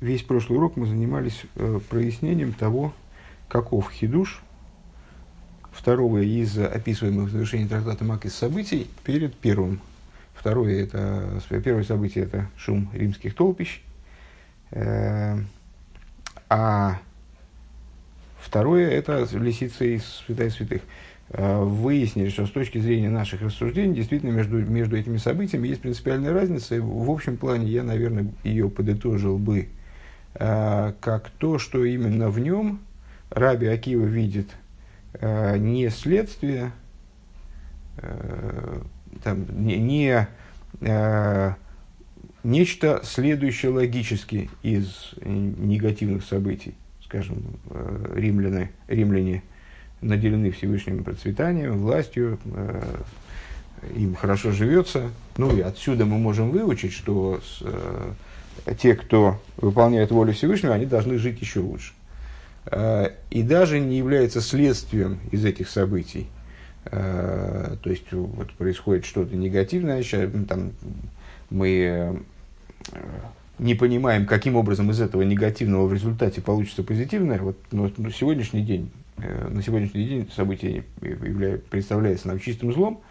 весь прошлый урок мы занимались э, прояснением того, каков хидуш второго из описываемых в завершении трактата Мак из событий перед первым. Второе это, первое событие это шум римских толпищ, э, а второе это лисица из святая святых. Э, выяснили, что с точки зрения наших рассуждений, действительно между, между этими событиями есть принципиальная разница. В общем плане я, наверное, ее подытожил бы как то, что именно в нем Раби Акива видит э, не следствие, э, там, не, не нечто следующее логически из негативных событий. Скажем, римляне, римляне наделены Всевышним процветанием, властью, им хорошо живется. Ну и отсюда мы можем выучить, что те, кто выполняет волю Всевышнего, они должны жить еще лучше. Э, и даже не является следствием из этих событий. Э, то есть вот происходит что-то негативное, там, мы э, не понимаем, каким образом из этого негативного в результате получится позитивное. Вот ну, сегодняшний день, на сегодняшний день событие представляется нам чистым злом, а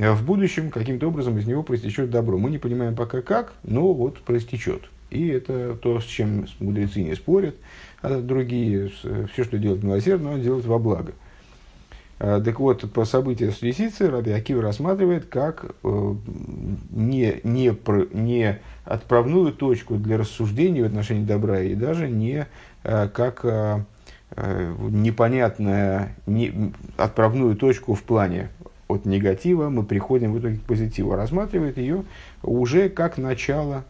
в будущем каким-то образом из него проистечет добро. Мы не понимаем пока как, но вот проистечет. И это то, с чем мудрецы не спорят, а другие, все, что делает милосердно, он делает во благо. А, так вот, по событию с лисицей Раби Акива рассматривает как э, не, не, не отправную точку для рассуждений в отношении добра и даже не э, как э, непонятная не, отправную точку в плане от негатива мы приходим в итоге к позитиву. Рассматривает ее уже как начало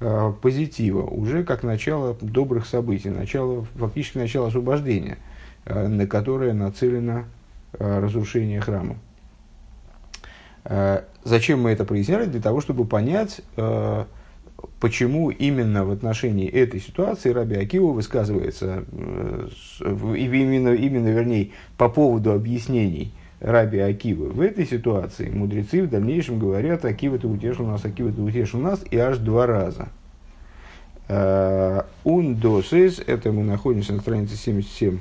э, позитива, уже как начало добрых событий, начало, фактически начало освобождения, э, на которое нацелено э, разрушение храма. Э, зачем мы это проясняли? Для того, чтобы понять, э, почему именно в отношении этой ситуации Раби Акива высказывается, э, именно, именно, вернее, по поводу объяснений Раби Акивы. В этой ситуации мудрецы в дальнейшем говорят, Акива ты утешил нас, Акива ты утешил нас, и аж два раза. Ундосис, это мы находимся на странице 77,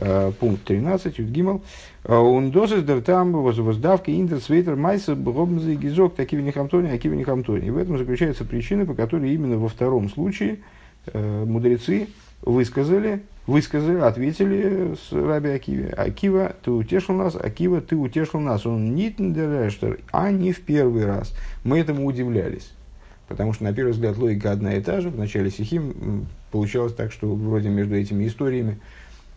Uh, пункт 13, Юдгимал. Ундосис дер там воздавки индер свейтер майса бробнзы гизок такие нехамтони, акива нехамтони. И в этом заключается причина, по которой именно во втором случае мудрецы высказали высказали, ответили с Раби Акиве. Акива, ты утешил нас, Акива, ты утешил нас. Он не а не в первый раз. Мы этому удивлялись. Потому что, на первый взгляд, логика одна и та же. В начале Сихим получалось так, что вроде между этими историями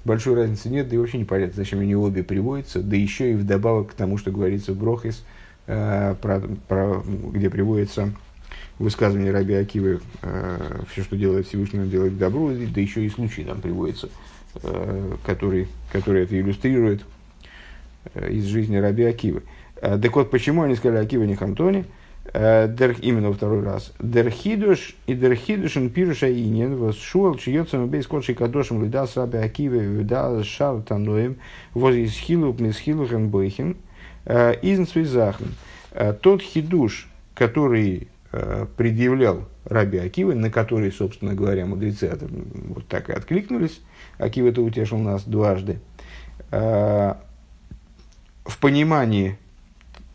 большой разницы нет, да и вообще непонятно, зачем они обе приводятся, да еще и вдобавок к тому, что говорится в Брохис, э, про, про, где приводится высказывание Раби Акивы, э, все, что делает Всевышний, делает добро, да еще и случай там приводится, э, который, который это иллюстрирует э, из жизни Раби Акивы. Э, так вот, почему они сказали Акива не Хантони? Э, дер, именно во второй раз. Дерхидуш и дерхидушен пируша инин восшуал чьется бейс кодший кадошем лидас Раби Акивы видал шар таноем воз из хилук мисхилухен бойхин э, изн свизахн. Э, тот хидуш, который предъявлял Раби Акивы, на который, собственно говоря, мудрецы вот так и откликнулись. Акива это утешил нас дважды. Э, в понимании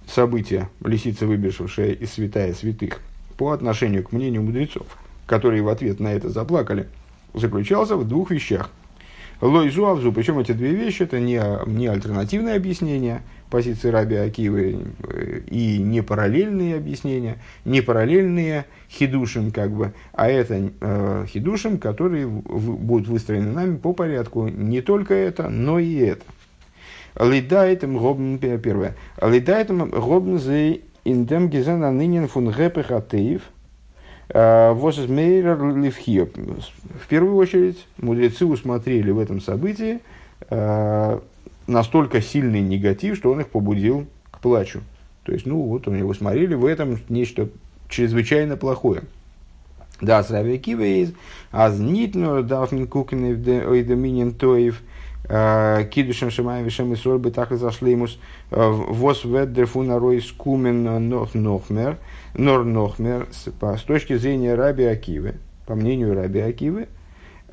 события лисица, выбежавшая из святая святых, по отношению к мнению мудрецов, которые в ответ на это заплакали, заключался в двух вещах. Лойзу Авзу, причем эти две вещи, это не, не альтернативное объяснение – позиции Раби Акивы э, и не параллельные объяснения, не параллельные хидушим, как бы, а это э, хидушим, которые в, будут выстроены нами по порядку не только это, но и это. Лидайтем гобн, первое. Лидайтем гобн зе индем гизена нынен фун гэпэх атеев, э, в первую очередь, мудрецы усмотрели в этом событии э, настолько сильный негатив, что он их побудил к плачу. То есть, ну вот, они его смотрели в этом нечто чрезвычайно плохое. Да, с Раби Кивейз, аз нитно дафн кукны в доминин тоев, э, кидушем шамаем вишем и сорбы так и зашлеймус, э, вос веддер фунарой скумен нох нохмер, нор нохмер, с точки зрения Раби Акивы, по мнению Раби Акивы, э,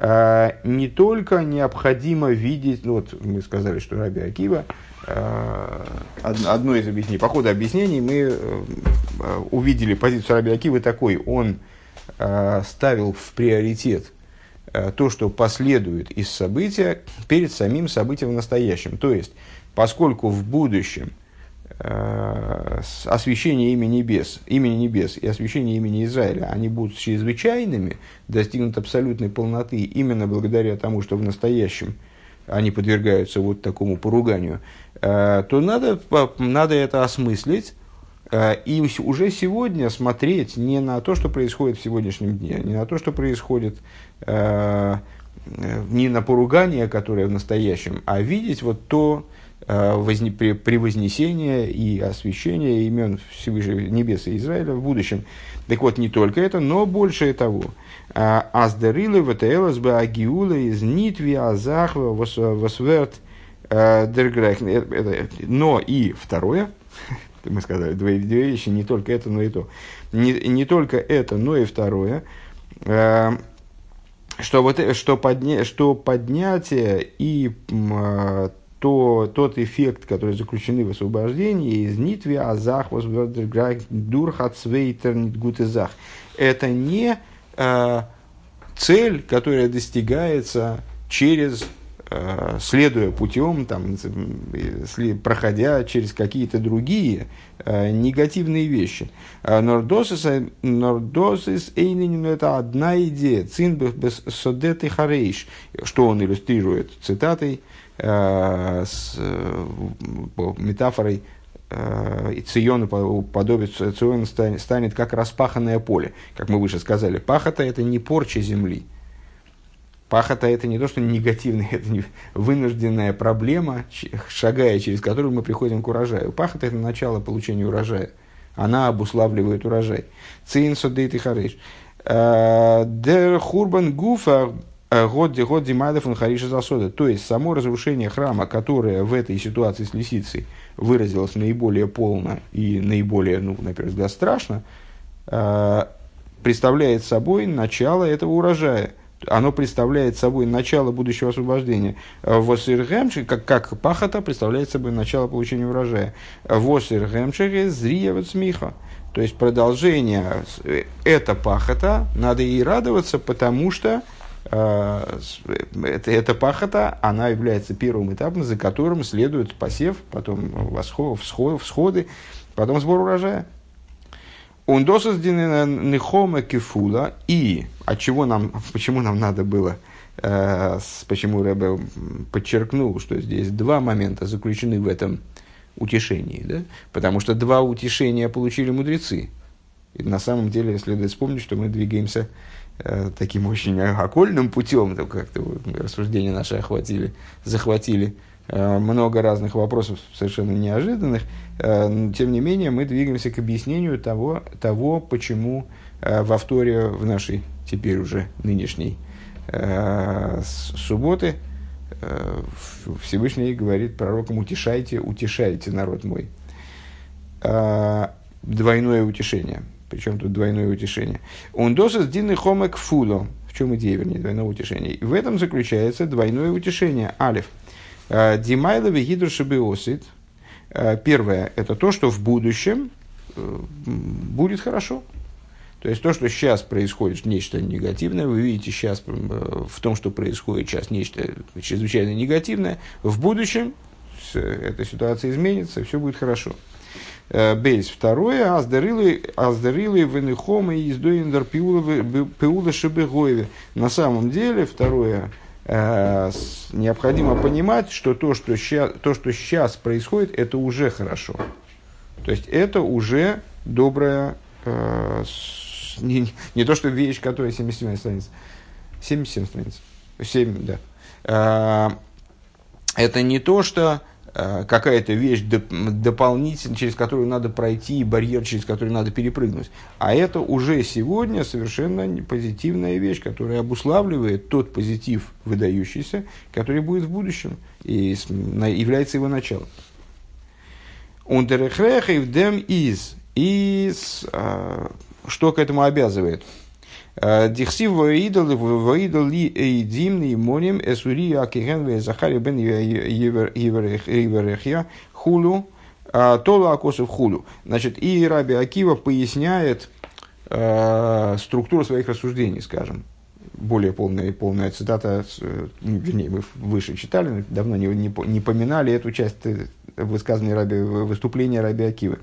не только необходимо видеть, ну вот мы сказали, что Раби Акива, э, одно из объяснений, по ходу объяснений мы увидели позицию Раби Акивы такой, он ставил в приоритет то, что последует из события перед самим событием в настоящем. То есть, поскольку в будущем – Э, освящение имени небес, имени небес и освящение имени Израиля, они будут чрезвычайными, достигнут абсолютной полноты именно благодаря тому, что в настоящем они подвергаются вот такому поруганию, э, то надо, надо это осмыслить э, и уже сегодня смотреть не на то, что происходит в сегодняшнем дне, не на то, что происходит не на поругание, которое в настоящем, а видеть вот то, Э, возне, при, при вознесении и освящении имен Всевышнего Небеса Израиля в будущем. Так вот, не только это, но больше того. А, Аздерилы ВТЛС агиула из нитви азахва восверт э. Э, но и второе, мы сказали, две, две вещи, не только это, но и то. Не, не только это, но и второе что, вот, что, подня, что поднятие и то тот эффект, который заключены в освобождении из нитви азах дурхацвейтер нитгутезах, это не э, цель, которая достигается через э, следуя путем, там, проходя через какие-то другие э, негативные вещи. Нордосис, нордосис эйнинин – это одна идея. Цин без содет и харейш, что он иллюстрирует цитатой – Э, с э, метафорой э, Циону подобится, Цион станет как распаханное поле. Как мы выше сказали, пахота – это не порча земли. Пахота – это не то, что негативная, это не вынужденная проблема, шагая через которую мы приходим к урожаю. Пахота – это начало получения урожая. Она обуславливает урожай. Цин содейт и хариш. Дер хурбан гуфа Э, год год Димайдов он Хариша Засода. То есть само разрушение храма, которое в этой ситуации с лисицей выразилось наиболее полно и наиболее, ну, на первый взгляд, страшно, э, представляет собой начало этого урожая. Оно представляет собой начало будущего освобождения. Восиргемши, как, как пахота, представляет собой начало получения урожая. Восиргемши зриеват смеха. То есть продолжение, э, это пахота, надо ей радоваться, потому что Э, это, эта пахота, она является первым этапом, за которым следует посев, потом восход, всход, всходы, потом сбор урожая. Досозден нехома кефула, и от чего нам, почему нам надо было, э, почему Рэбе подчеркнул, что здесь два момента заключены в этом утешении, да? потому что два утешения получили мудрецы. И на самом деле следует вспомнить, что мы двигаемся Э, таким очень окольным путем, как-то рассуждения наши охватили, захватили э, много разных вопросов совершенно неожиданных, э, тем не менее мы двигаемся к объяснению того, того почему в авторе в нашей теперь уже нынешней субботы Всевышний говорит пророкам «утешайте, утешайте народ мой». Двойное утешение – причем тут двойное утешение. Он досыс дины хомек фуло. В чем идея, вернее, двойного утешения? И в этом заключается двойное утешение. Алиф. «Э, Димайлове гидрушебиосит. Э, первое – это то, что в будущем э, будет хорошо. То есть то, что сейчас происходит нечто негативное, вы видите сейчас в том, что происходит сейчас нечто чрезвычайно негативное, в будущем эта ситуация изменится, все будет хорошо. Бейс. Второе, аздерилы, венехома и издоиндер пиула шибегоеве. На самом деле, второе, э, необходимо понимать, что то что, сейчас, то, что сейчас происходит, это уже хорошо. То есть, это уже добрая, э, не, не то, что вещь, которая 77 страниц, 77 страниц, 7, да. Э, это не то, что какая-то вещь доп- дополнительная, через которую надо пройти, барьер, через который надо перепрыгнуть. А это уже сегодня совершенно позитивная вещь, которая обуславливает тот позитив выдающийся, который будет в будущем и является его началом. Ундерехрехев дем из. Из. Что к этому обязывает? Дихси воидол воидол ли эйдимный моним эсури акиген захари бен Иверехия хулу тола акосов хулу. Значит, и Раби Акива поясняет э, структуру своих рассуждений, скажем более полная, полная цитата, э, вернее, мы выше читали, давно не, не, не поминали эту часть э, высказывания Раби, выступления Раби Акивы.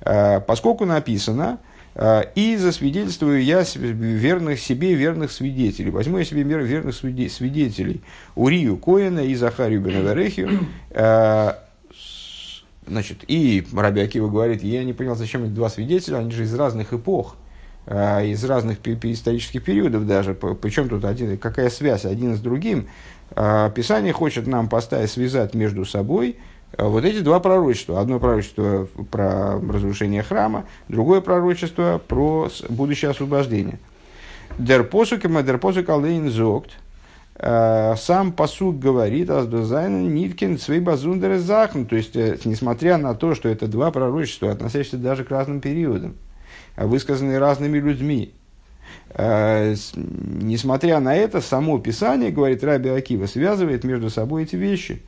А, поскольку написано, а, и засвидетельствую я верных себе верных свидетелей. Возьму я себе верных свидетелей. Урию Коина и Захарию Беневерехию. А, значит, и Раби Акива говорит, я не понял, зачем эти два свидетеля, они же из разных эпох. А, из разных исторических периодов даже. Причем тут один, какая связь один с другим. А, Писание хочет нам поставить, связать между собой а, вот эти два пророчества. Одно пророчество про разрушение храма, другое пророчество про будущее освобождение. Дерпосук и дерпосук алейн зогт. Сам посуд говорит, аздозайн ниткин свей базундер захн. То есть, э, несмотря на то, что это два пророчества, относящиеся даже к разным периодам высказанные разными людьми. Несмотря на это, само Писание, говорит Раби Акива, связывает между собой эти вещи.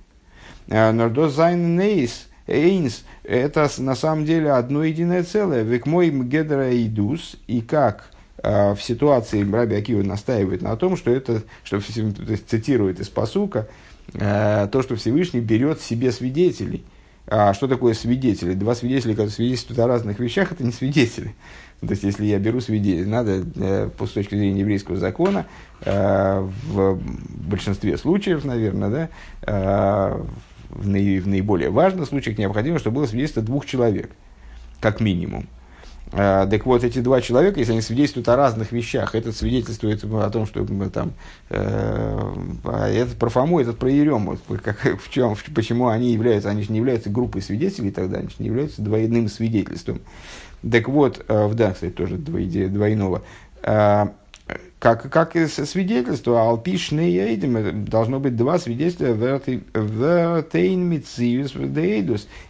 Э, Нордозайн нейс, эйнс, это на самом деле одно единое целое. Век мой мгедра идус, и как э, в ситуации Раби Акива настаивает на том, что это, что цитирует из посука, то, что Всевышний берет себе свидетелей – а что такое свидетели? Два свидетеля, которые свидетельствуют о разных вещах, это не свидетели. То есть, если я беру свидетелей, надо, э, с точки зрения еврейского закона, э, в большинстве случаев, наверное, да, э, в наиболее важных случаях необходимо, чтобы было свидетельство двух человек, как минимум. А, так вот, эти два человека, если они свидетельствуют о разных вещах, этот свидетельствует о том, что мы там, э, а этот про Фому, этот про Ерему, как, в чем, почему они являются, они же не являются группой свидетелей тогда, они же не являются двойным свидетельством. Так вот, э, в да, кстати, тоже двоиде, двойного. Э, как, как и свидетельство, алпишные эйдем, должно быть два свидетельства вертейн мициус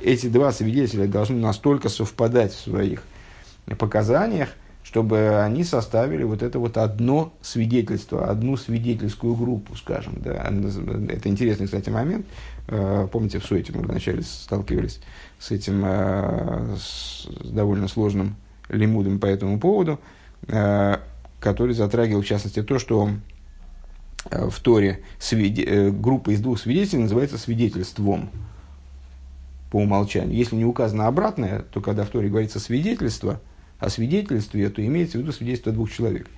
Эти два свидетеля должны настолько совпадать в своих показаниях, чтобы они составили вот это вот одно свидетельство, одну свидетельскую группу, скажем. Да. Это интересный, кстати, момент. Э, помните, в Суете мы вначале сталкивались с этим э, с довольно сложным лимудом по этому поводу, э, который затрагивал, в частности, то, что в Торе свиде... группа из двух свидетелей называется свидетельством по умолчанию. Если не указано обратное, то когда в Торе говорится свидетельство – о свидетельстве, то имеется в виду свидетельство двух человек.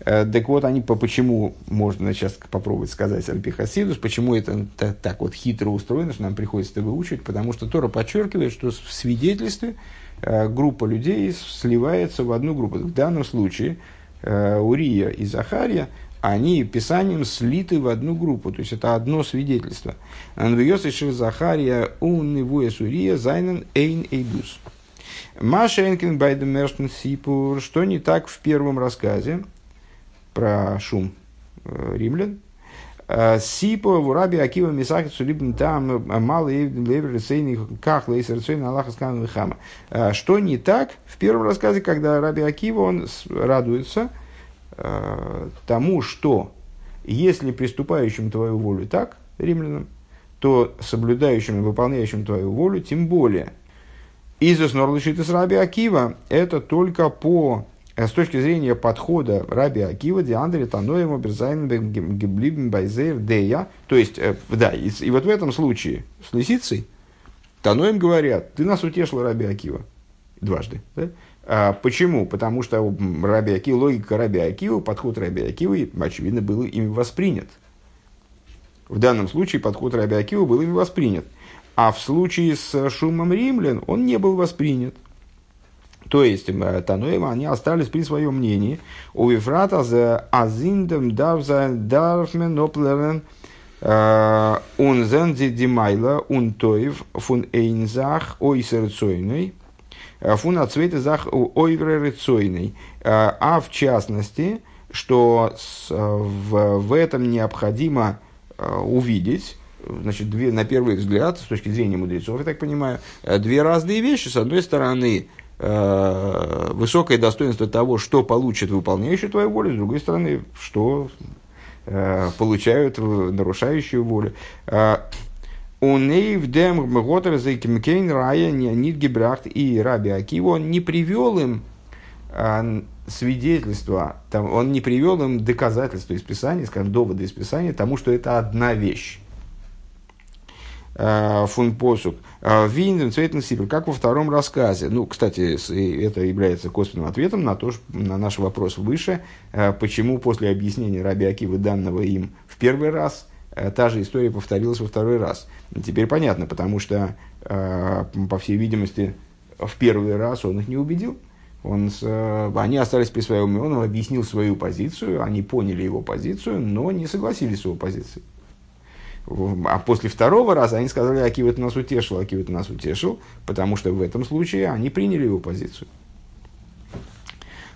Э, так вот, они по почему, можно сейчас попробовать сказать Альпихасидус, почему это так, вот хитро устроено, что нам приходится это выучить, потому что Тора подчеркивает, что в свидетельстве э, группа людей сливается в одну группу. В данном случае э, Урия и Захария, они писанием слиты в одну группу, то есть это одно свидетельство. Анвиос и Захария ун Урия зайнен эйн эйдус. Маша Энкин Байдемерштен Сипур, что не так в первом рассказе про шум э, римлян. Э, Сипо в Раби Акива Мисахи Цулибн там э, мало левер сейни ках лейсер цейна Аллаха скан хама. Что не так в первом рассказе, когда Раби Акива он радуется тому, что если приступающим твою волю так, римлянам, то соблюдающим и выполняющим твою волю тем более – Изус Норлышит из Раби Акива – это только по э, с точки зрения подхода Раби Акива, Диандре, Таноем, Берзайн, Геблибн, Байзейр, Дея. То есть, э, да, и, и вот в этом случае с лисицей Таноем говорят, ты нас утешил, Раби Акива. Дважды. Да? А, почему? Потому что Раби Акива, логика Раби Акива, подход Раби Акива, очевидно, был ими воспринят. В данном случае подход Раби Акива был ими воспринят. А в случае с шумом римлян он не был воспринят. То есть, э, Тануэма, они остались при своем мнении. У Вифрата за Азиндем Дарвза Дарфмен Оплерен Унзен Димайла Унтоев фун Эйнзах Ойсерцойной фун Ацветезах Ойверецойной. А в частности, что в, в этом необходимо э, увидеть, значит, две, на первый взгляд, с точки зрения мудрецов, я так понимаю, э, две разные вещи. С одной стороны, э, высокое достоинство того, что получит выполняющий твою волю, с другой стороны, что э, получают нарушающую волю. Э, у Нейвдем Готер Зейкимкейн Рая Нидгебрахт и Раби Акива, он не привел им э, свидетельства, он не привел им доказательства из Писания, скажем, доводы из Писания тому, что это одна вещь. Э, фун посук. Э, Винден цветный сипер, как во втором рассказе. Ну, кстати, это является косвенным ответом на, то, на наш вопрос выше, э, почему после объяснения Раби Акивы данного им в первый раз, та же история повторилась во второй раз. Теперь понятно, потому что, по всей видимости, в первый раз он их не убедил. Он они остались при своем, он объяснил свою позицию, они поняли его позицию, но не согласились с его позицией. А после второго раза они сказали, Акива это нас утешил, Акива это нас утешил, потому что в этом случае они приняли его позицию.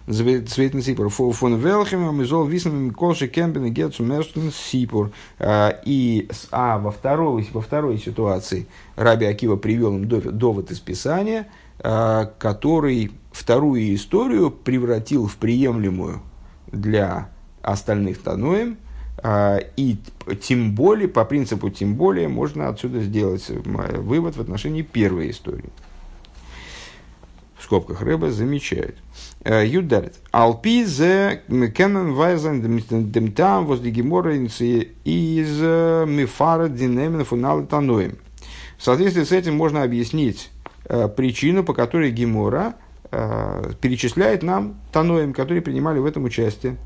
Цветный сипур. Фон Велхем, Мизол Висном, Колши Кемпен и Гетсу Мерштен Сипур. А, и а во второй, во второй ситуации Раби Акива привел им довод из Писания, а, который вторую историю превратил в приемлемую для остальных а, и тем более, по принципу тем более, можно отсюда сделать э, вывод в отношении первой истории. В скобках Рэба замечает. Э, Юдарит. Алпи зе кемен вайзен демтам возле гемора из э, мифара динемен фунал таноем. В соответствии с этим можно объяснить причину, по которой Гемора перечисляет нам таноем, которые принимали в этом участие.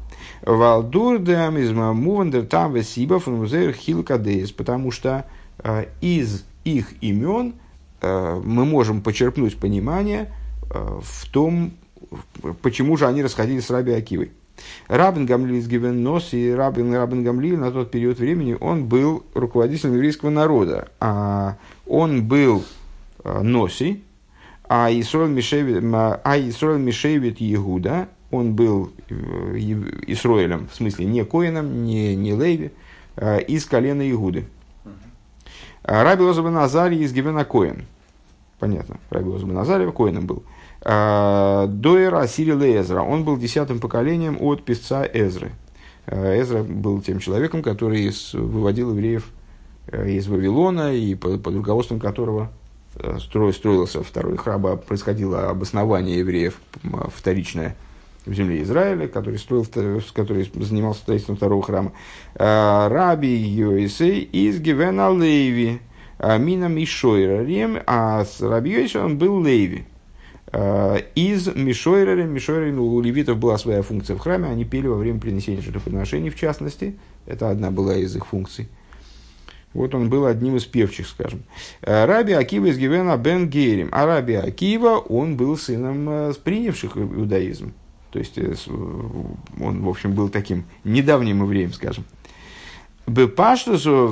Валдурдам из Мувандер там Весиба Фунмузер Хилкадеис, потому что э, из их имен э, мы можем почерпнуть понимание э, в том, почему же они расходились с Раби Акивой. Рабин Гамли из Гивеннос и Рабин, Рабин Гамли на тот период времени он был руководителем еврейского народа. А он был Носи, а Исроэль Мишевит, а Исроэль Мишевит Егуда, он был э, Исроилем, в смысле не Коином, не, не Лейви, а из колена Игуды. А Раби Лозаба Назарий из Гивена Коин. Понятно, Раби Лозаба Назария Коином был. А Доэр Асири Лезра. Он был десятым поколением от писца Эзры. Эзра был тем человеком, который выводил евреев э, из Вавилона и под, под руководством которого э, строился второй храм, происходило обоснование евреев вторичное – в земле Израиля, который, строил, который занимался строительством второго храма. А, Раби Йойсей из Гивена Леви, а, Мина Мишойра Рем, а с Раби Йойсей он был Леви. А, из Мишойра Мишойра, ну, у левитов была своя функция в храме, они пели во время принесения жертвоприношений, в частности. Это одна была из их функций. Вот он был одним из певчих, скажем. Раби Акива из Гивена Бен Гейрим. А Раби Акива, он был сыном э, принявших иудаизм. То есть э, он, в общем, был таким недавним евреем, скажем. Бепаштусу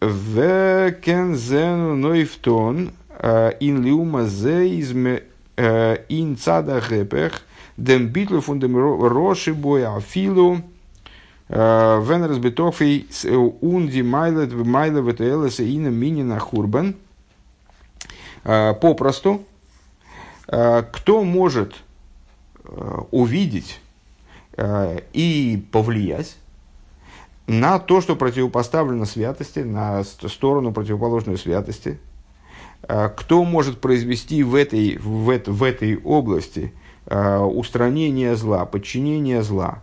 в кензену нойфтон э, ин лиума зе изме э, ин цада гепех дем битлу фун роши боя афилу вен разбитофей унди майлет в майле ветуэлэса ина минина хурбан. Попросту, кто может Э, увидеть э, и повлиять на то, что противопоставлено святости, на сторону противоположную святости. Э, кто может произвести в этой, в, это, в этой области устранение зла, подчинение зла,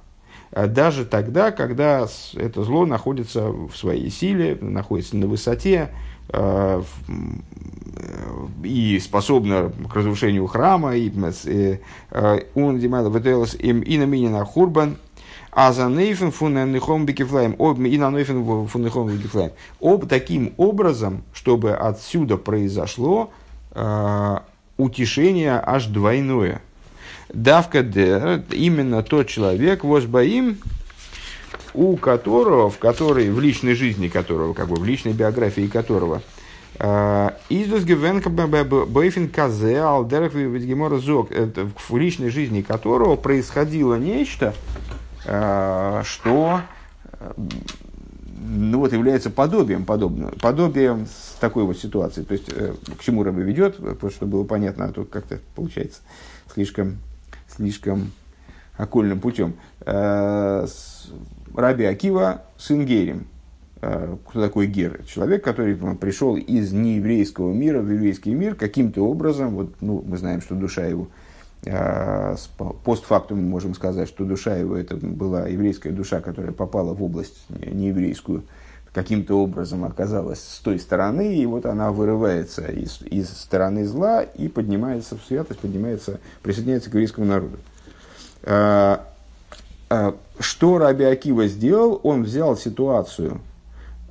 даже тогда, когда это зло находится в своей силе, находится на высоте, Э, и способна к разрушению храма, и э, э, он димайла ветелос им и на минина хурбан, а за нейфен фуннехом бикифлаем, и на нейфен фуннехом бикифлаем. Об таким образом, чтобы отсюда произошло э, утешение аж двойное. Давка де, именно тот человек, возбоим, у которого, в которой, в личной жизни которого, как бы в личной биографии которого, э, Издус Бейфин Казе Алдерах Гемора Зок, в личной жизни которого происходило нечто, э, что ну вот является подобием подобного, подобием такой вот ситуации. То есть, э, к чему Раби ведет, просто чтобы было понятно, а то как-то получается слишком, слишком окольным путем. Э, Раби Акива сын Герем. Э, кто такой Гер? Человек, который пришел из нееврейского мира в еврейский мир каким-то образом. Вот, ну, мы знаем, что душа его э, постфактум мы можем сказать, что душа его это была еврейская душа, которая попала в область нееврейскую, каким-то образом оказалась с той стороны, и вот она вырывается из, из стороны зла и поднимается в святость, поднимается, присоединяется к еврейскому народу. Э, что Раби Акива сделал? Он взял ситуацию,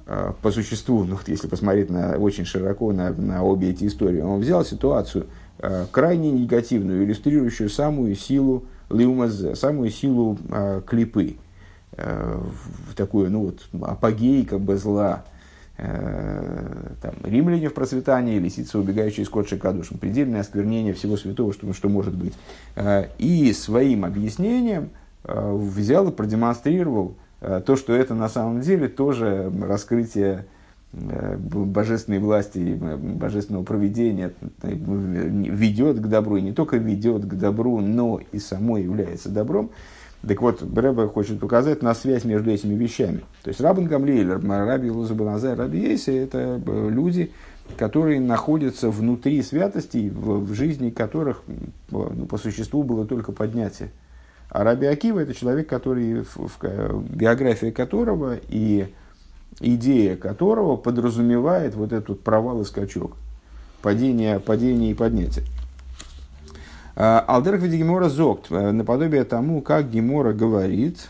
Э, по существу, ну, если посмотреть на, очень широко на, на обе эти истории, он взял ситуацию э, крайне негативную, иллюстрирующую самую силу лиумазе, самую силу клипы, в такую, ну вот, апогей как бы зла, там, римляне в процветании, лисица, убегающая из кот шикадушем, предельное осквернение всего святого, что, что может быть. И своим объяснением взял и продемонстрировал, Э, то, что это на самом деле тоже раскрытие э, божественной власти, божественного проведения э, ведет к добру, и не только ведет к добру, но и само является добром. Так вот, Брэба хочет показать на связь между этими вещами. То есть Рабан Гамлейлер, Раби Лузабаназай, Раби Ейси – это люди, которые находятся внутри святостей, в, в жизни которых ну, по существу было только поднятие. А Раби Акива это человек, который, в, в, биография которого и идея которого подразумевает вот этот провал и скачок, падение, падение и поднятие. А, Алдерх Гемора Зокт, э, наподобие тому, как Гемора говорит,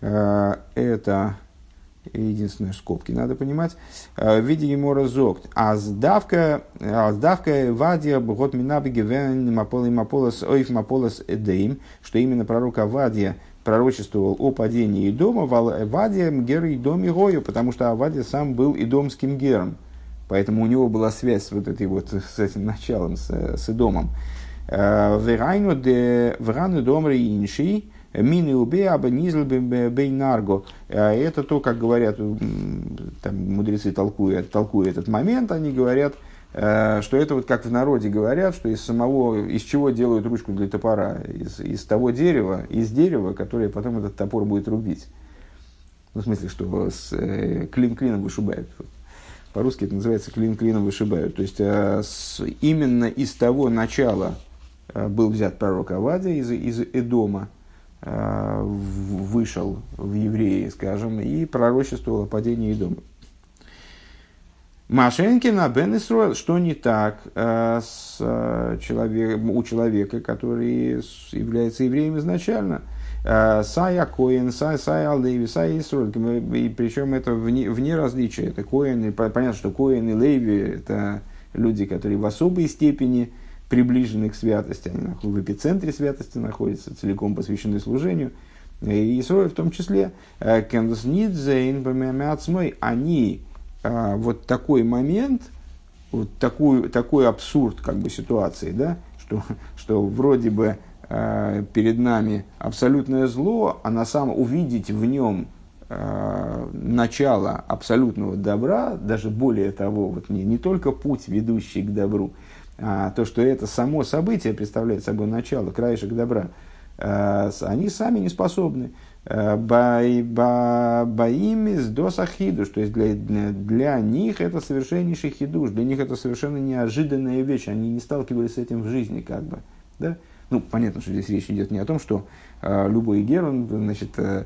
э, это единственное, скобки надо понимать, э, в виде Гемора Зогт. А сдавка, а сдавка Вадия Богот Минаби Гевен Маполи Маполос Ойф Маполос Эдейм, что именно пророк Авадия пророчествовал о падении Идома, Вадия Мгер Идом Гою, потому что Авадия сам был идомским гером. Поэтому у него была связь с вот этой вот, с этим началом, с, с Идомом. Э, Верайну де Врану Домри Инши, Мины убе, аба низл бейнарго. А это то, как говорят, там мудрецы толкуют, толкуют этот момент, они говорят, э, что это вот как в народе говорят, что из самого, из чего делают ручку для топора, из, из того дерева, из дерева, которое потом этот топор будет рубить. Ну, в смысле, что с, э, клин клином вышибают. По-русски это называется клин клином вышибают. То есть, э, с, именно из того начала э, был взят пророк Авадия из, из Эдома, вышел в евреи, скажем, и пророчествовал о падении дома. Машенкина Бен Исруэл, что не так э, с, э, человек, у человека, который является евреем изначально? Э, Сая Коин, Сая Сая Алдейви, Сая Исруэл. И причем это вне, вне различия. Это Коин, и понятно, что Коин и Лейви это люди, которые в особой степени приближены к святости, они в эпицентре святости находятся, целиком посвящены служению. И Исрой в том числе, э, Кендус Нидзейн они э, вот такой момент, вот такой, такой абсурд как бы ситуации, да, что, что вроде бы э, перед нами абсолютное зло, а на самом увидеть в нем начало абсолютного добра, даже более того, вот не, не только путь, ведущий к добру, а то, что это само событие представляет собой начало, краешек добра, а, они сами не способны. А, Баими с досахидуш, то есть для, для них это совершеннейший хидуш, для них это совершенно неожиданная вещь, они не сталкивались с этим в жизни, как бы. Да? Ну, понятно, что здесь речь идет не о том, что э, любой гер, он, значит, э,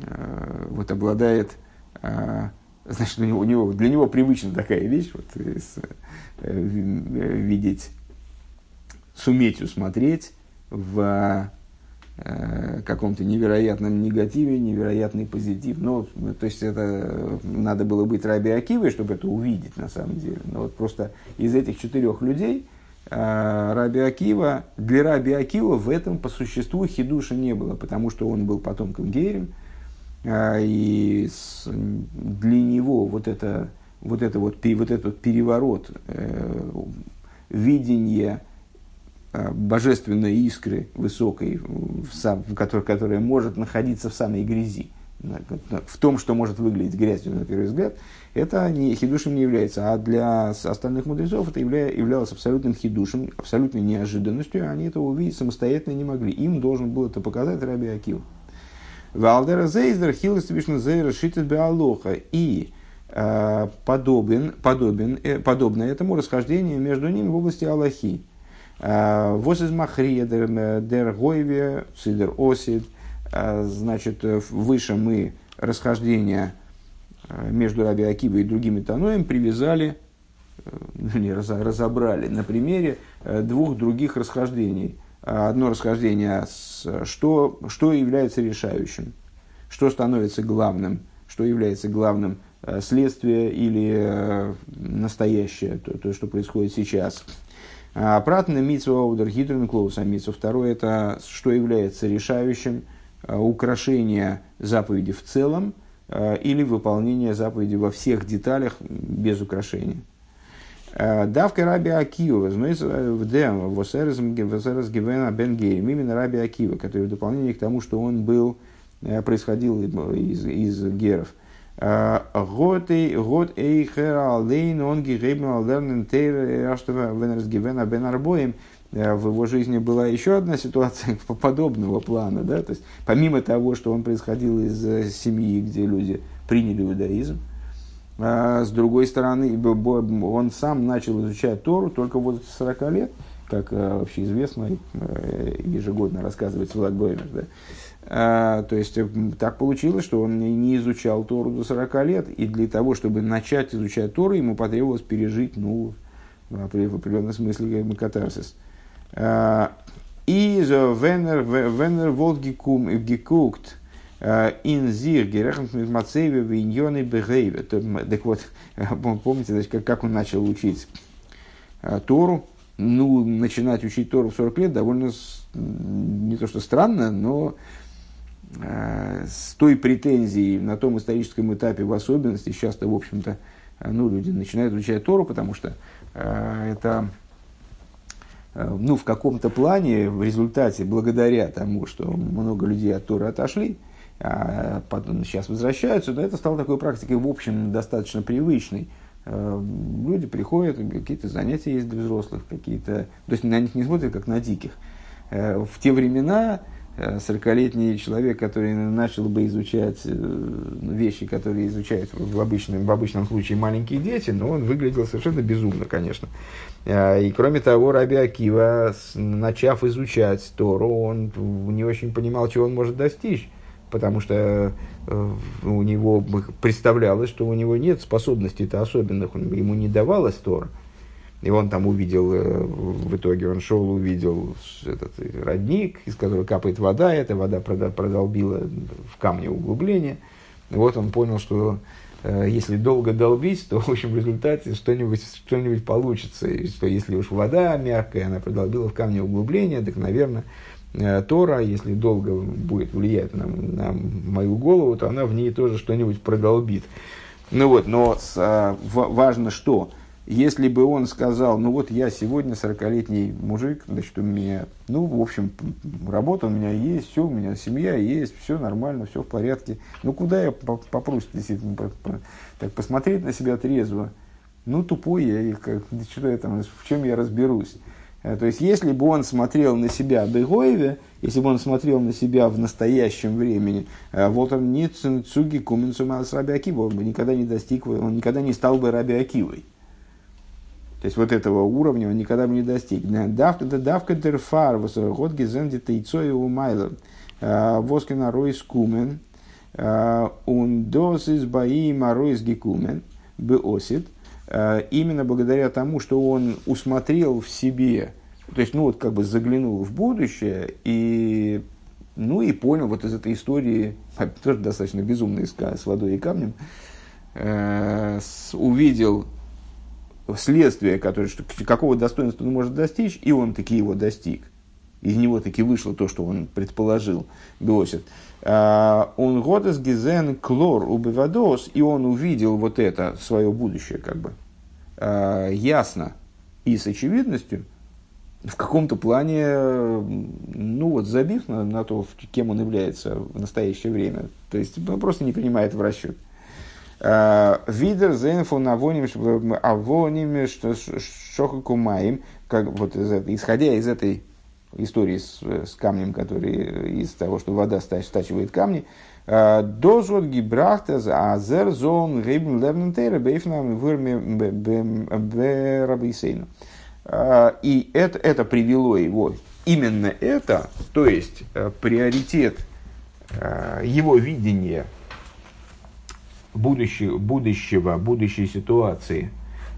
э, вот обладает э, значит, у него, у него, для него привычна такая вещь, вот, из, э, видеть, суметь усмотреть в э, каком-то невероятном негативе, невероятный позитив. Ну, то есть это надо было быть Раби Акивой, чтобы это увидеть на самом деле. Но вот просто из этих четырех людей э, Раби Акива, для Раби Акива в этом по существу хидуша не было, потому что он был потомком Герем, и для него вот это вот, это вот, вот этот переворот э, видения э, божественной искры высокой, в сам, в которой, которая может находиться в самой грязи. в том, что может выглядеть грязью на первый взгляд, это не, хидушем не является. А для остальных мудрецов это явля, являлось абсолютным хидушем, абсолютной неожиданностью. Они этого увидеть самостоятельно не могли. Им должен был это показать Раби Акива. Валдера Зейздер Хилес Вишназейра Шитет Беалоха. И э, подобен, подобен, э, подобно этому расхождению между ними в области Аллахи. Э, Воз из Махрия, Дер Гойве, Сидер Осид. Значит, выше мы расхождение между Раби Акивой и другими Таноем привязали, не разобрали на примере двух других расхождений – одно расхождение, что, что является решающим, что становится главным, что является главным э, следствие или э, настоящее, то, то, что происходит сейчас. А пратный митсва аудер гидрен клоуса митсва. Второе, это что является решающим, э, украшение заповеди в целом или выполнение заповеди во всех деталях без украшения. Э, давка Раби Акива, в Дем, Восерес Гивена Бен Гейм, именно Раби Акива, который в дополнение к тому, что он был, э, происходил из, из геров. Э, год эйхер алдейн он гигейбен алдернен тейр аштава венерс гивена бен арбоем. В его жизни была еще одна ситуация подобного плана. Да? То есть, помимо того, что он происходил из семьи, где люди приняли иудаизм, с другой стороны, он сам начал изучать Тору только в возрасте 40 лет, как э, вообще известно, э, ежегодно рассказывает Влад Боймер. Да? А, то есть э, так получилось, что он не изучал Тору до 40 лет, и для того, чтобы начать изучать Тору, ему потребовалось пережить, ну, в определенном смысле, катарсис. А, и Венер, Венер Волгикум Гекукт, Инзир, Герехнт Мацеве, Виньоны Бегейве. Так вот, помните, значит, как, как он начал учить э, Тору? Ну, начинать учить Тору в 40 лет довольно, не то что странно, но э, с той претензией на том историческом этапе в особенности, часто, в общем-то, ну, люди начинают изучать Тору, потому что э, это ну, в каком-то плане, в результате, благодаря тому, что много людей от Торы отошли, а потом сейчас возвращаются, но это стало такой практикой, в общем, достаточно привычной. Э, люди приходят, какие-то занятия есть для взрослых, какие-то... То есть на них не смотрят, как на диких. Э, в те времена 40-летний э, человек, который начал бы изучать вещи, которые изучают в обычном, в обычном случае маленькие дети, но он выглядел совершенно безумно, конечно. И кроме того, Раби Акива, начав изучать Тору, он не очень понимал, чего он может достичь потому что э, у него представлялось, что у него нет способностей-то особенных, ему не давалось Тор. И он там увидел, э, в итоге он шел, увидел этот родник, из которого капает вода, эта вода продолбила в камне углубление. И вот он понял, что э, если долго долбить, то в общем в результате что-нибудь что получится. И что если уж вода мягкая, она продолбила в камне углубление, так, наверное, Э, Тора, если долго будет влиять на, на мою голову, то она в ней тоже что-нибудь продолбит. Ну вот, но с, а, в, важно что? Если бы он сказал, ну вот я сегодня 40-летний мужик, значит, у меня, ну, в общем, работа у меня есть, все, у меня семья есть, все нормально, все в порядке. Ну, куда я попрусь, действительно, так посмотреть на себя трезво? Ну, тупой я, и как, что я там, в чем я разберусь? Э, то есть, если бы он смотрел на себя Бегоеве, если бы он смотрел на себя в настоящем времени, э, он не цуги куменцума с Раби Акива, он бы никогда не достиг, он никогда не стал бы Раби Акивой. То есть, вот этого уровня он никогда бы не достиг. Давка давка дерфар, год гизенди тейцой у майла, э, воскина ройс кумен, он дос из боим ройс гекумен, бы осит – Э, именно благодаря тому, что он усмотрел в себе, то есть, ну вот как бы заглянул в будущее и, ну и понял вот из этой истории, тоже достаточно безумная с водой и камнем, э, увидел следствие, которое, что, какого достоинства он может достичь, и он таки его достиг. Из него таки вышло то, что он предположил, Биосит. А, он годес гизен клор убивадос, и он увидел вот это свое будущее, как бы, а, ясно и с очевидностью, в каком-то плане, ну вот, забив на, на то, кем он является в настоящее время. То есть он просто не принимает в расчет. А, Видер зенфон авоним авоним шохакумаем, как вот из этой, исходя из этой истории с, с камнем, который из того, что вода стачивает камни, а, Дозот гибрахтас азер зон рейбн левнентейра бейфнам берабисейну. А, и это, это привело его, именно это, то есть э, приоритет э, его видения будущего, будущего будущей ситуации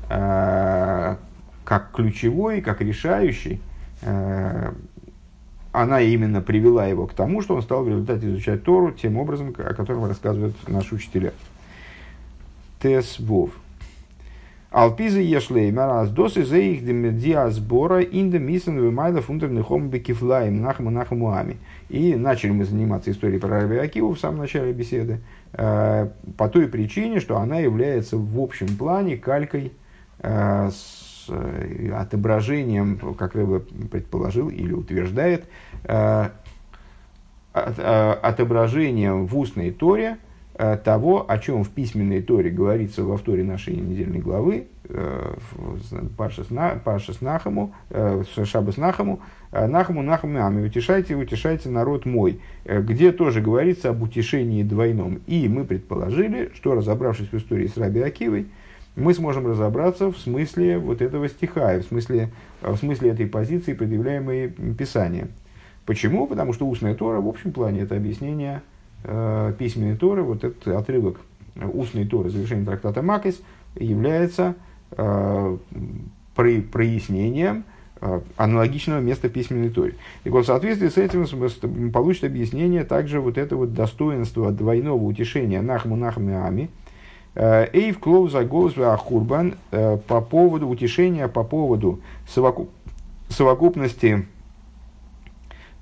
э, как ключевой, как решающий, она именно привела его к тому, что он стал в результате изучать Тору тем образом, о котором рассказывают наши учителя. Тес Вов. Алпизы ешлеймер, аз досы за их диасбора инда миссен вымайда фунтерныхом бекифлаем нахму нахму ами. И начали мы заниматься историей про Раби Акиву в самом начале беседы, э, по той причине, что она является в общем плане калькой э, э, отображением, как Рэбе предположил или утверждает, отображением в устной торе – Э, того, о чем в письменной Торе говорится во вторе нашей недельной главы, э, Паршас Нахаму, э, Шабас Нахаму, Нахаму Нахаму Ами, утешайте, утешайте народ мой, где тоже говорится об утешении двойном. И мы предположили, что разобравшись в истории с Раби Акивой, мы сможем разобраться в смысле вот этого стиха, в смысле, в смысле этой позиции, предъявляемой Писанием. Почему? Потому что устная Тора в общем плане это объяснение э, письменной Торы, вот этот отрывок устной Торы, завершение трактата Макис, является э, про, прояснением э, аналогичного места письменной Торе. И вот в соответствии с этим получит объяснение также вот это вот достоинство двойного утешения Нахму Нахме Ами, э, Эйв Клоу Загоз Ахурбан э, по поводу утешения, по поводу совокуп, совокупности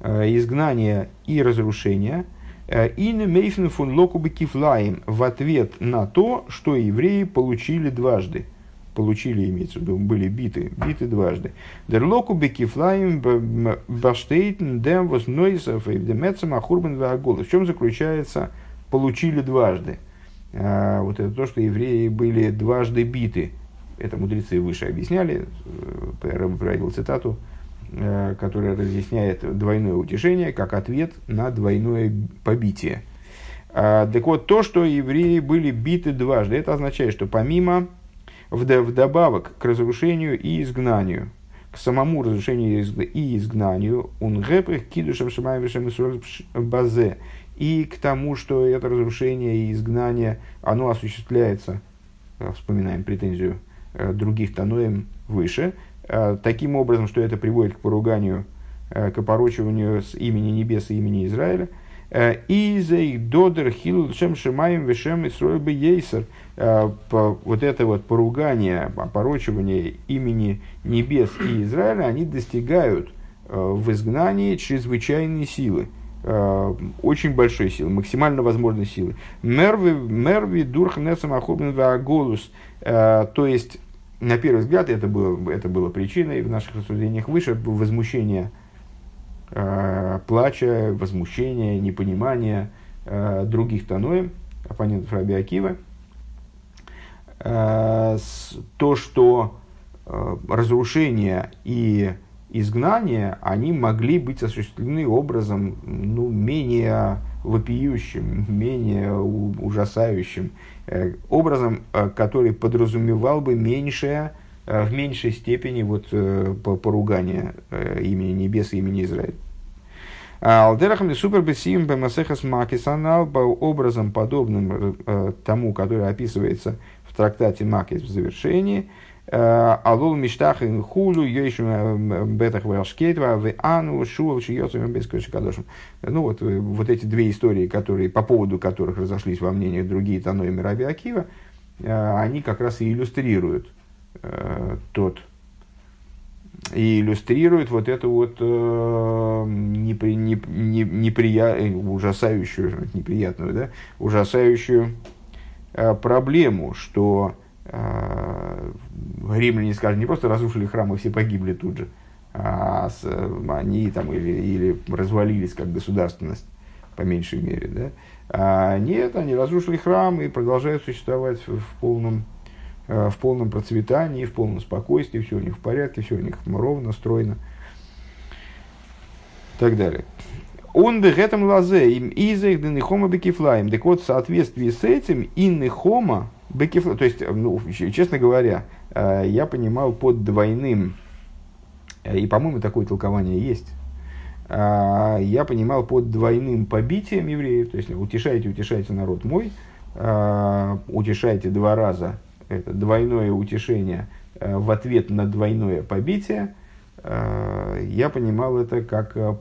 э, изгнания и разрушения – Ин мейфен фун локубы кифлаем в ответ на то, что евреи получили дважды. Получили, имеется в виду, были биты, биты дважды. Дер локубы кифлаем баштейтен дем вознойсов и демецам ахурбан В чем заключается получили дважды? А, вот это то, что евреи были дважды биты. Это мудрецы выше объясняли. Я приводил цитату Э, которая разъясняет двойное утешение как ответ на двойное побитие. А, так вот, то, что евреи были биты дважды, это означает, что помимо, вдобавок к разрушению и изгнанию, к самому разрушению и изгнанию, он кидушем шамаем базе, и к тому, что это разрушение и изгнание, оно осуществляется, э, вспоминаем претензию э, других таноем выше, Э, таким образом, что это приводит к поруганию, к опорочиванию с имени небес и имени Израиля. И за их додер хил шем шимаем вешем и бы ейсер. Вот это вот поругание, опорочивание имени небес и Израиля, они достигают в изгнании чрезвычайной силы очень большой силы, максимально возможной силы. Мерви, мерви дурх несам ахобн голос, то есть на первый взгляд это было, это было причиной в наших рассуждениях выше возмущения, э, плача, возмущения, непонимания э, других таноем, оппонентов Раби Акива. Э, то, что э, разрушение и изгнание, они могли быть осуществлены образом ну, менее вопиющим, менее ужасающим, Э, образом, э, который подразумевал бы меньшее, э, в меньшей степени вот, поругание имени небес и имени Израиля. Алдерахам супер бесим бемасехас макисанал по образом подобным тому, который описывается в трактате Макис в завершении – Алул миштах хулю, ейшу бетах вашкейтва, в ану шуал без кадошем. Ну вот, вот эти две истории, которые, по поводу которых разошлись во мнениях другие Таной и Раби Акива, они как раз и иллюстрируют тот и иллюстрируют вот эту вот э, непри, не, не, неприя, ужасающую, неприятную, да, ужасающую э, проблему, что э, римляне, скажем, не просто разрушили храм и все погибли тут же, а с, они там или, или развалились как государственность, по меньшей мере, да? А нет, они разрушили храм и продолжают существовать в, в полном, в полном процветании, в полном спокойствии, все у них в порядке, все у них ровно, стройно и так далее. Он бы этом лазе им изых денихома бекифлаем. Так вот, в соответствии с этим иннихома бекифлаем. То есть, ну, честно говоря, э, я понимал под двойным, э, и, по-моему, такое толкование есть, э, я понимал под двойным побитием евреев, то есть утешайте, утешайте народ мой, утешайте два раза, это двойное утешение в ответ на двойное побитие – Э, я понимал это как э,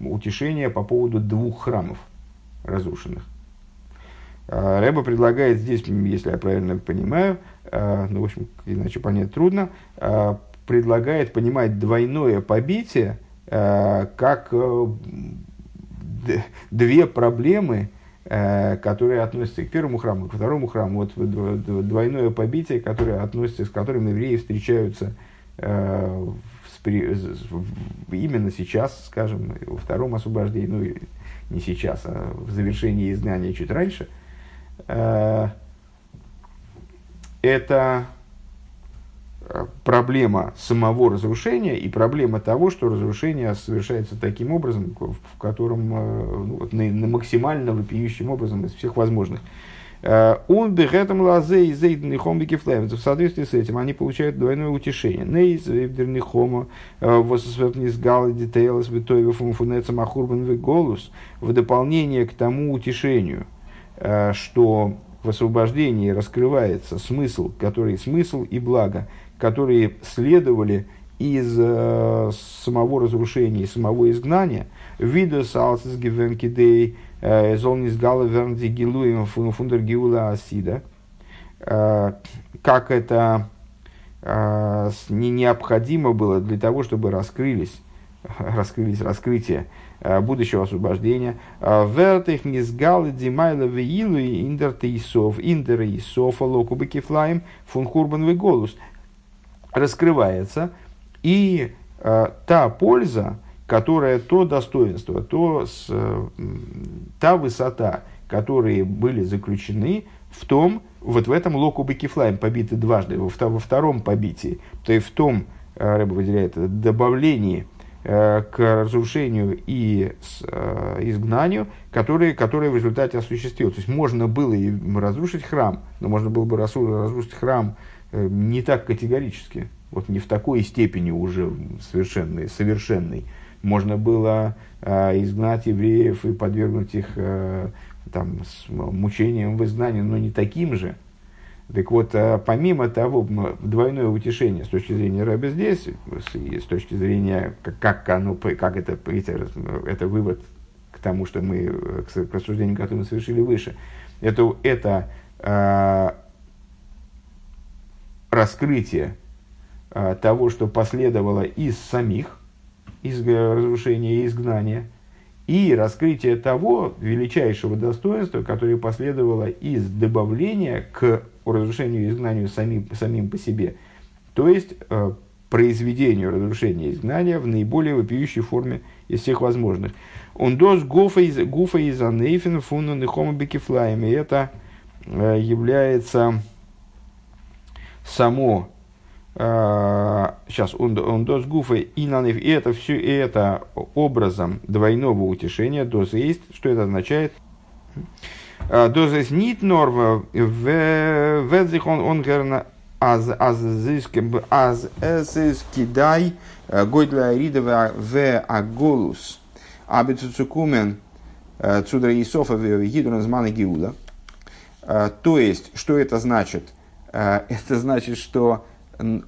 утешение по поводу двух храмов разрушенных. Э, Рэба предлагает здесь, если я правильно понимаю, ну, в общем, иначе понять трудно, предлагает понимать двойное побитие как две проблемы, которые относятся к первому храму, к второму храму. Вот двойное побитие, которое относится, с которым евреи встречаются именно сейчас, скажем, во втором освобождении, ну, не сейчас, а в завершении изгнания чуть раньше, э, это э, проблема самого разрушения и проблема того, что разрушение совершается таким образом, в котором э, ну, вот, на, на максимально вопиющим образом из всех возможных. Он бегетом лазе и зейдный. В соответствии с этим они получают двойное утешение. Нейз вейдерный хомо э, вососветнис галы детейлс витоева фунфунеца махурбан голос. В дополнение к тому утешению, э, что в освобождении раскрывается смысл, который смысл и благо, которые следовали из э, самого разрушения, самого изгнания, видос алсис гивенкидей Зол не сгала вернди гилуем фундер гиула асида. Как это э, не необходимо было для того, чтобы раскрылись, раскрылись раскрытия э, будущего освобождения. Вертых не сгалы димайла веилу индер тейсов, индер исов, локубики флаем фун хурбан голос. Раскрывается и э, та польза, которая то достоинство, то с, э, та высота, которые были заключены в том, вот в этом локу бекифлайм побиты дважды, во, во втором побитии, то есть в том, э, Рэба выделяет, добавлении э, к разрушению и с, изгнанию, которые, которые в результате осуществилось. То есть можно было и разрушить храм, но можно было бы разрушить храм не так категорически, вот не в такой степени уже совершенный, совершенный, можно было э, изгнать евреев и подвергнуть их э, там, мучениям в изгнании, но не таким же. Так вот, э, помимо того, двойное утешение с точки зрения Рэба здесь, и с точки зрения, как, как, оно, как это, это, это вывод к тому, что мы, э, к, к рассуждению, которое мы совершили выше, это, это э, раскрытие э, того, что последовало из самих, из разрушения и изгнания, и раскрытие того величайшего достоинства, которое последовало из добавления к разрушению и изгнанию самим, самим по себе, то есть э, произведению разрушения и изгнания в наиболее вопиющей форме из всех возможных. Он дос гуфа из анейфен фуну нехома бекифлаем. И это э, является само сейчас он, дос гуфа и нанев, и это все и это образом двойного утешения, доз есть, что это означает? Доз есть нит норва, ведзих он он герна аз аз аз эсис кидай гойдля ридова в аголус абицуцукумен цудра Исофа в гиуда. То есть, что это значит? Это значит, что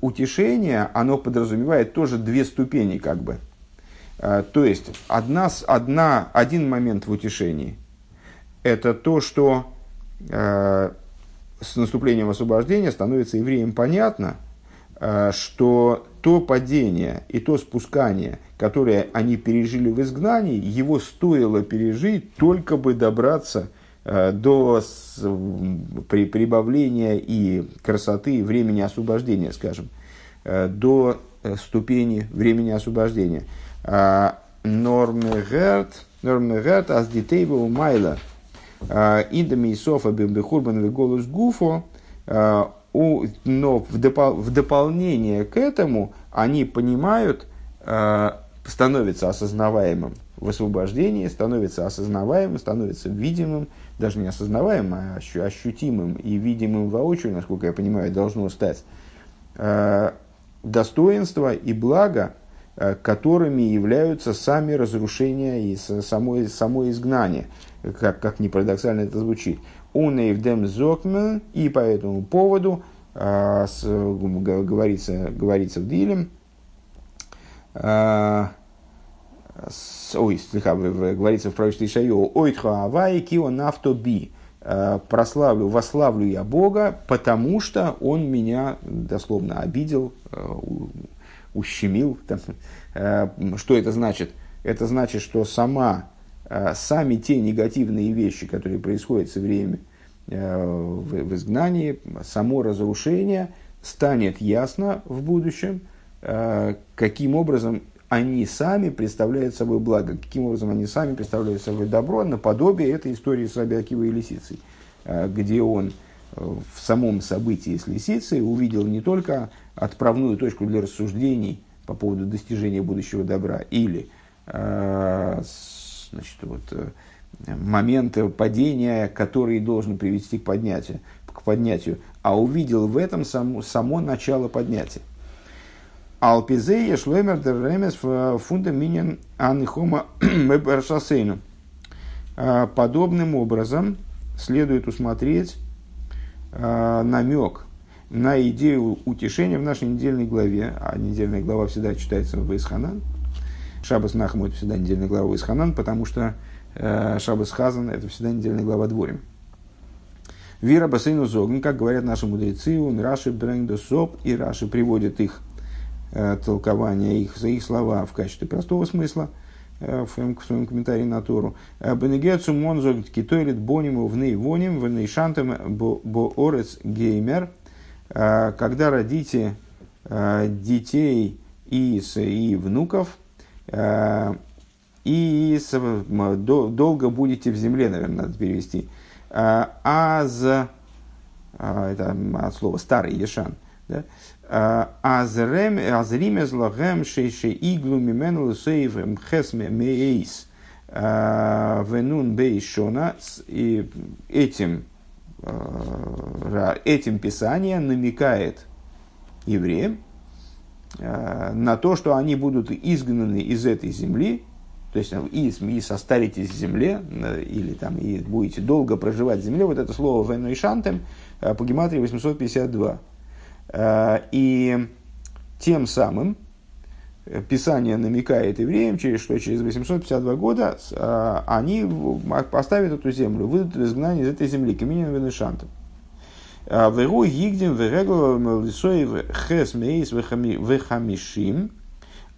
утешение, оно подразумевает тоже две ступени как бы. То есть, одна, одна, один момент в утешении – это то, что э, с наступлением освобождения становится евреям понятно, э, что то падение и то спускание, которое они пережили в изгнании, его стоило пережить, только бы добраться Э, до при, прибавления и красоты времени освобождения, скажем. до ступени времени освобождения. Нормегерт, нормегерт, аз детей у майла, индами и софа бимбехурбан голос гуфо, но в, допол- в дополнение к этому они понимают, становится осознаваемым в освобождении, становится осознаваемым, становится видимым, даже не осознаваемым, а ощутимым и видимым воочию, насколько я понимаю, должно стать достоинства и благо, которыми являются сами разрушения и само, само изгнание, как, как ни парадоксально это звучит. И зокмен, и по этому поводу а, с, говорится, говорится в Дилем, а, с, ой, слегка, говорится в пророчестве Ишайо, «Ойтха авай кио нафтоби», Э, прославлю, вославлю я Бога, потому что Он меня дословно обидел, э, ущемил. Э, что это значит? Это значит, что сама, сами те негативные вещи, которые происходят со временем в изгнании, само разрушение станет ясно в будущем, каким образом они сами представляют собой благо, каким образом они сами представляют собой добро, наподобие этой истории с Раби и лисицей, э, где он э, в самом событии с лисицей увидел не только отправную точку для рассуждений по поводу достижения будущего добра или э, значит, вот, момент падения, который должен привести к поднятию, к поднятию, а увидел в этом само, само начало поднятия. Алпизея шлемер дер ремес фунда минин анихома шоссейну. А, подобным образом следует усмотреть а, намек на идею утешения в нашей недельной главе, а недельная глава всегда читается в Исханан. Шабас Нахму это всегда недельная глава Исханан, потому что э, Шабас Хазан это всегда недельная глава Дворим. Вера Басейну Зогн, как говорят наши мудрецы, он Раши Брэнгдосоп и Раши приводит их Э, толкования их, их слова в качестве простого смысла э, в своем, в своем комментарии на Тору. Э, Бенегецу монзо китойлит бониму в нейвоним в нейшантам бо орец геймер. Когда родите детей и, и внуков, и долго будете в земле, наверное, надо перевести. Аз, это от слова старый Ешан, да? Азримез лагем шейше иглу хесме мейс венун бейшона. И этим, этим писание намекает евреям на то, что они будут изгнаны из этой земли, то есть и, и состаритесь в земле, или там и будете долго проживать в земле, вот это слово «вену и шантем» по гематрии 852. Э, и тем самым э, Писание намекает евреям, что через 852 года э, они поставят эту землю, выйдут из изгнания из этой земли, каминин венешантом. Веру гигдем верегл лисоев хес мейс вехамишим,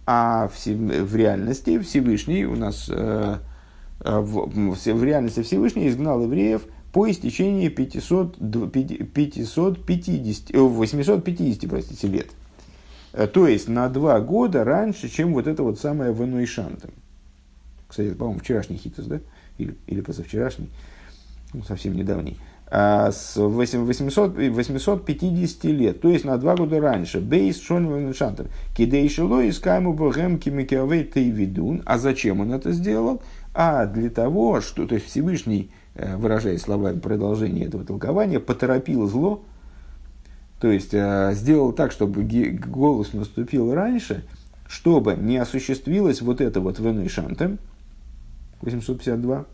а в реальности Всевышний у нас в, в реальности Всевышний изгнал евреев – по истечении 500, 550, 850 простите, лет. Э, то есть на два года раньше, чем вот это вот самое Вену Шантом. Кстати, по-моему, вчерашний хитус, да? Или, или позавчерашний, ну, совсем недавний. А с 800, 850 лет, то есть на два года раньше. Бейс Шон Вену Шантом. Кидейшило искаему богем кимикиавей тейвидун. А зачем он это сделал? А для того, что, то есть Всевышний Э, выражаясь словами продолжения этого толкования, поторопил зло, то есть э, сделал так, чтобы голос наступил раньше, чтобы не осуществилось вот это вот Вену Шантем, 852.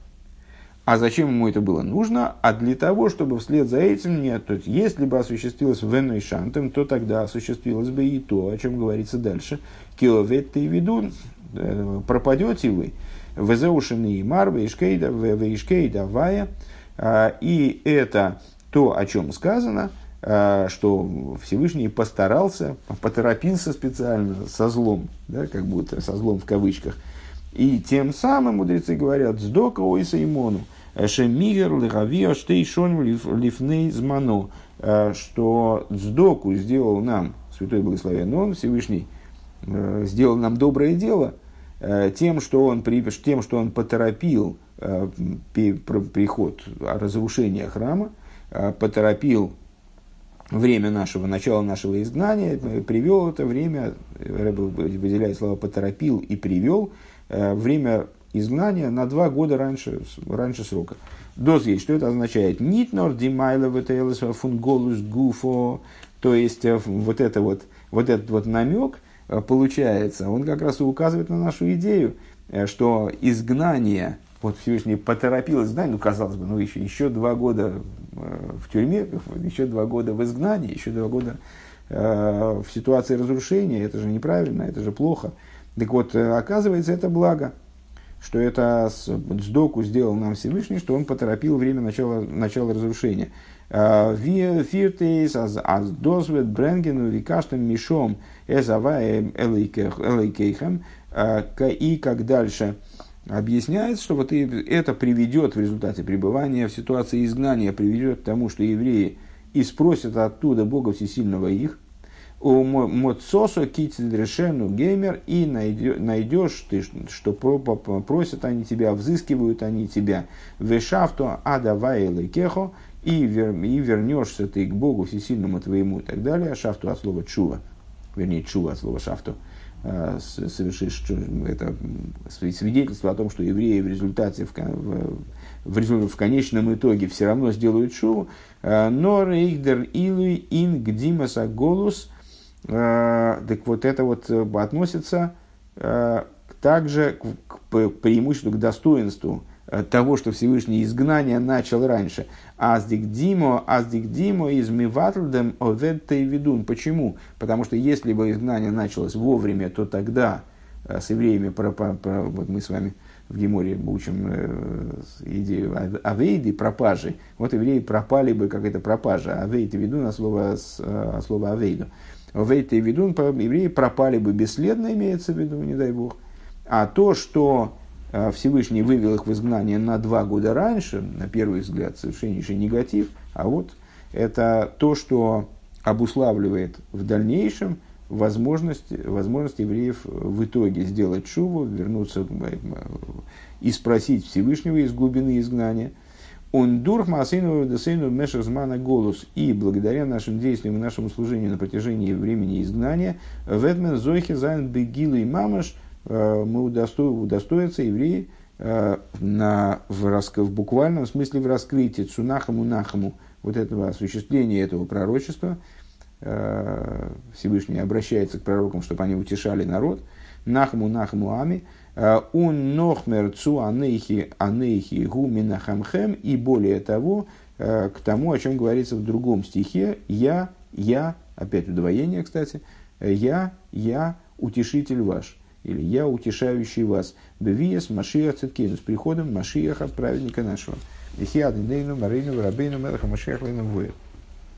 А зачем ему это было нужно? А для того, чтобы вслед за этим нет. То есть, если бы осуществилось Вену Шантем, то тогда осуществилось бы и то, о чем говорится дальше. Киловет и ведун, э, пропадете вы, Везеушины и Мар, Вейшкейда, Вейшкейда, Вая. А, и это то, о чем сказано, а, что Всевышний постарался, поторопился специально со злом, да, как будто со злом в кавычках. И тем самым мудрецы говорят, сдока ойса имону, шемигер лихавио штейшон лифней змано, а, что сдоку сделал нам святой благословен он, Всевышний, сделал нам доброе дело тем, что он, тем, что он поторопил приход, разрушения храма, поторопил время нашего, начала нашего изгнания, привел это время, Рэб выделяет слова «поторопил» и «привел», время изгнания на два года раньше, раньше срока. Доз есть. Что это означает? Нитнор димайла фунголус гуфо. То есть, э, вот, это вот, вот этот вот намек, э, получается, он как раз и указывает на нашу идею, э, что изгнание, вот Всевышний поторопил изгнание, ну, казалось бы, ну, еще, еще два года в тюрьме, еще два года в изгнании, еще два года в ситуации разрушения, это же неправильно, это же плохо. Так вот, оказывается, это благо – что это сдоку сделал нам Всевышний, что он поторопил время начала, начала разрушения. А, Фиртейс, аз дозвет бренгену викаштам мишом эзава элейкейхем. А, и как дальше объясняется, что вот это приведет в результате пребывания в ситуации изгнания, приведет к тому, что евреи и спросят оттуда Бога Всесильного их, у Моцосо Китидрешену геймер и найдешь ты, что просят они тебя, взыскивают они тебя. Вешафту адавайлы кехо и, вер, и вернешься ты к Богу всесильному твоему и так далее. Шафту от слова чува, вернее чува от слова шафту а, совершишь это свидетельство о том, что евреи в результате, в, в, в, результате, в конечном итоге все равно сделают шуву. А, но рейхдер илуй ин гдимаса голус – так вот это вот э, относится э, также к преимуществу, к достоинству того, что Всевышний изгнание начал раньше. Аздик Димо, Аздик Димо из Миватлдем ведун. Почему? Потому что если бы изгнание началось вовремя, то тогда с евреями, про, про, про, вот мы с вами в Геморе учим э, идею авейды, пропажи. Вот евреи пропали бы, как это пропажа. Авейд веду на слово, э, слово авейду. В этой ведун евреи пропали бы бесследно, имеется в виду, не дай бог. А то, что э, Всевышний вывел их в изгнание на два года раньше, на первый взгляд, совершеннейший негатив, а вот это то, что обуславливает в дальнейшем возможность, возможность евреев в итоге сделать шуву, вернуться э, и спросить Всевышнего из глубины изгнания – он дурх масыну десейну мешерзмана голос. И благодаря нашим действиям и нашему служению на протяжении времени изгнания, וועט מען זוכה זיין בגילוי ממש, э, мы удосто, удостоятся евреи э, на, в, в буквальном смысле в раскрытии צו נחמו נחמו вот этого осуществления этого пророчества. Э, Всевышний обращается к пророкам, чтобы они утешали народ. נחמו נחמו עמי – און נאכמער צו אנכי אנכי הוא מנחמכם. И более того, э, к тому, о чем говорится в другом стихе, я, я, опять удвоение, кстати, я, я, утешитель ваш, или я, утешающий вас, бевиес Машиах Циткейну, с приходом Машиаха, праведника нашего. Ихиад Нейну, Марину, Рабейну, Мелаха, Машиах, Лейну, Воет.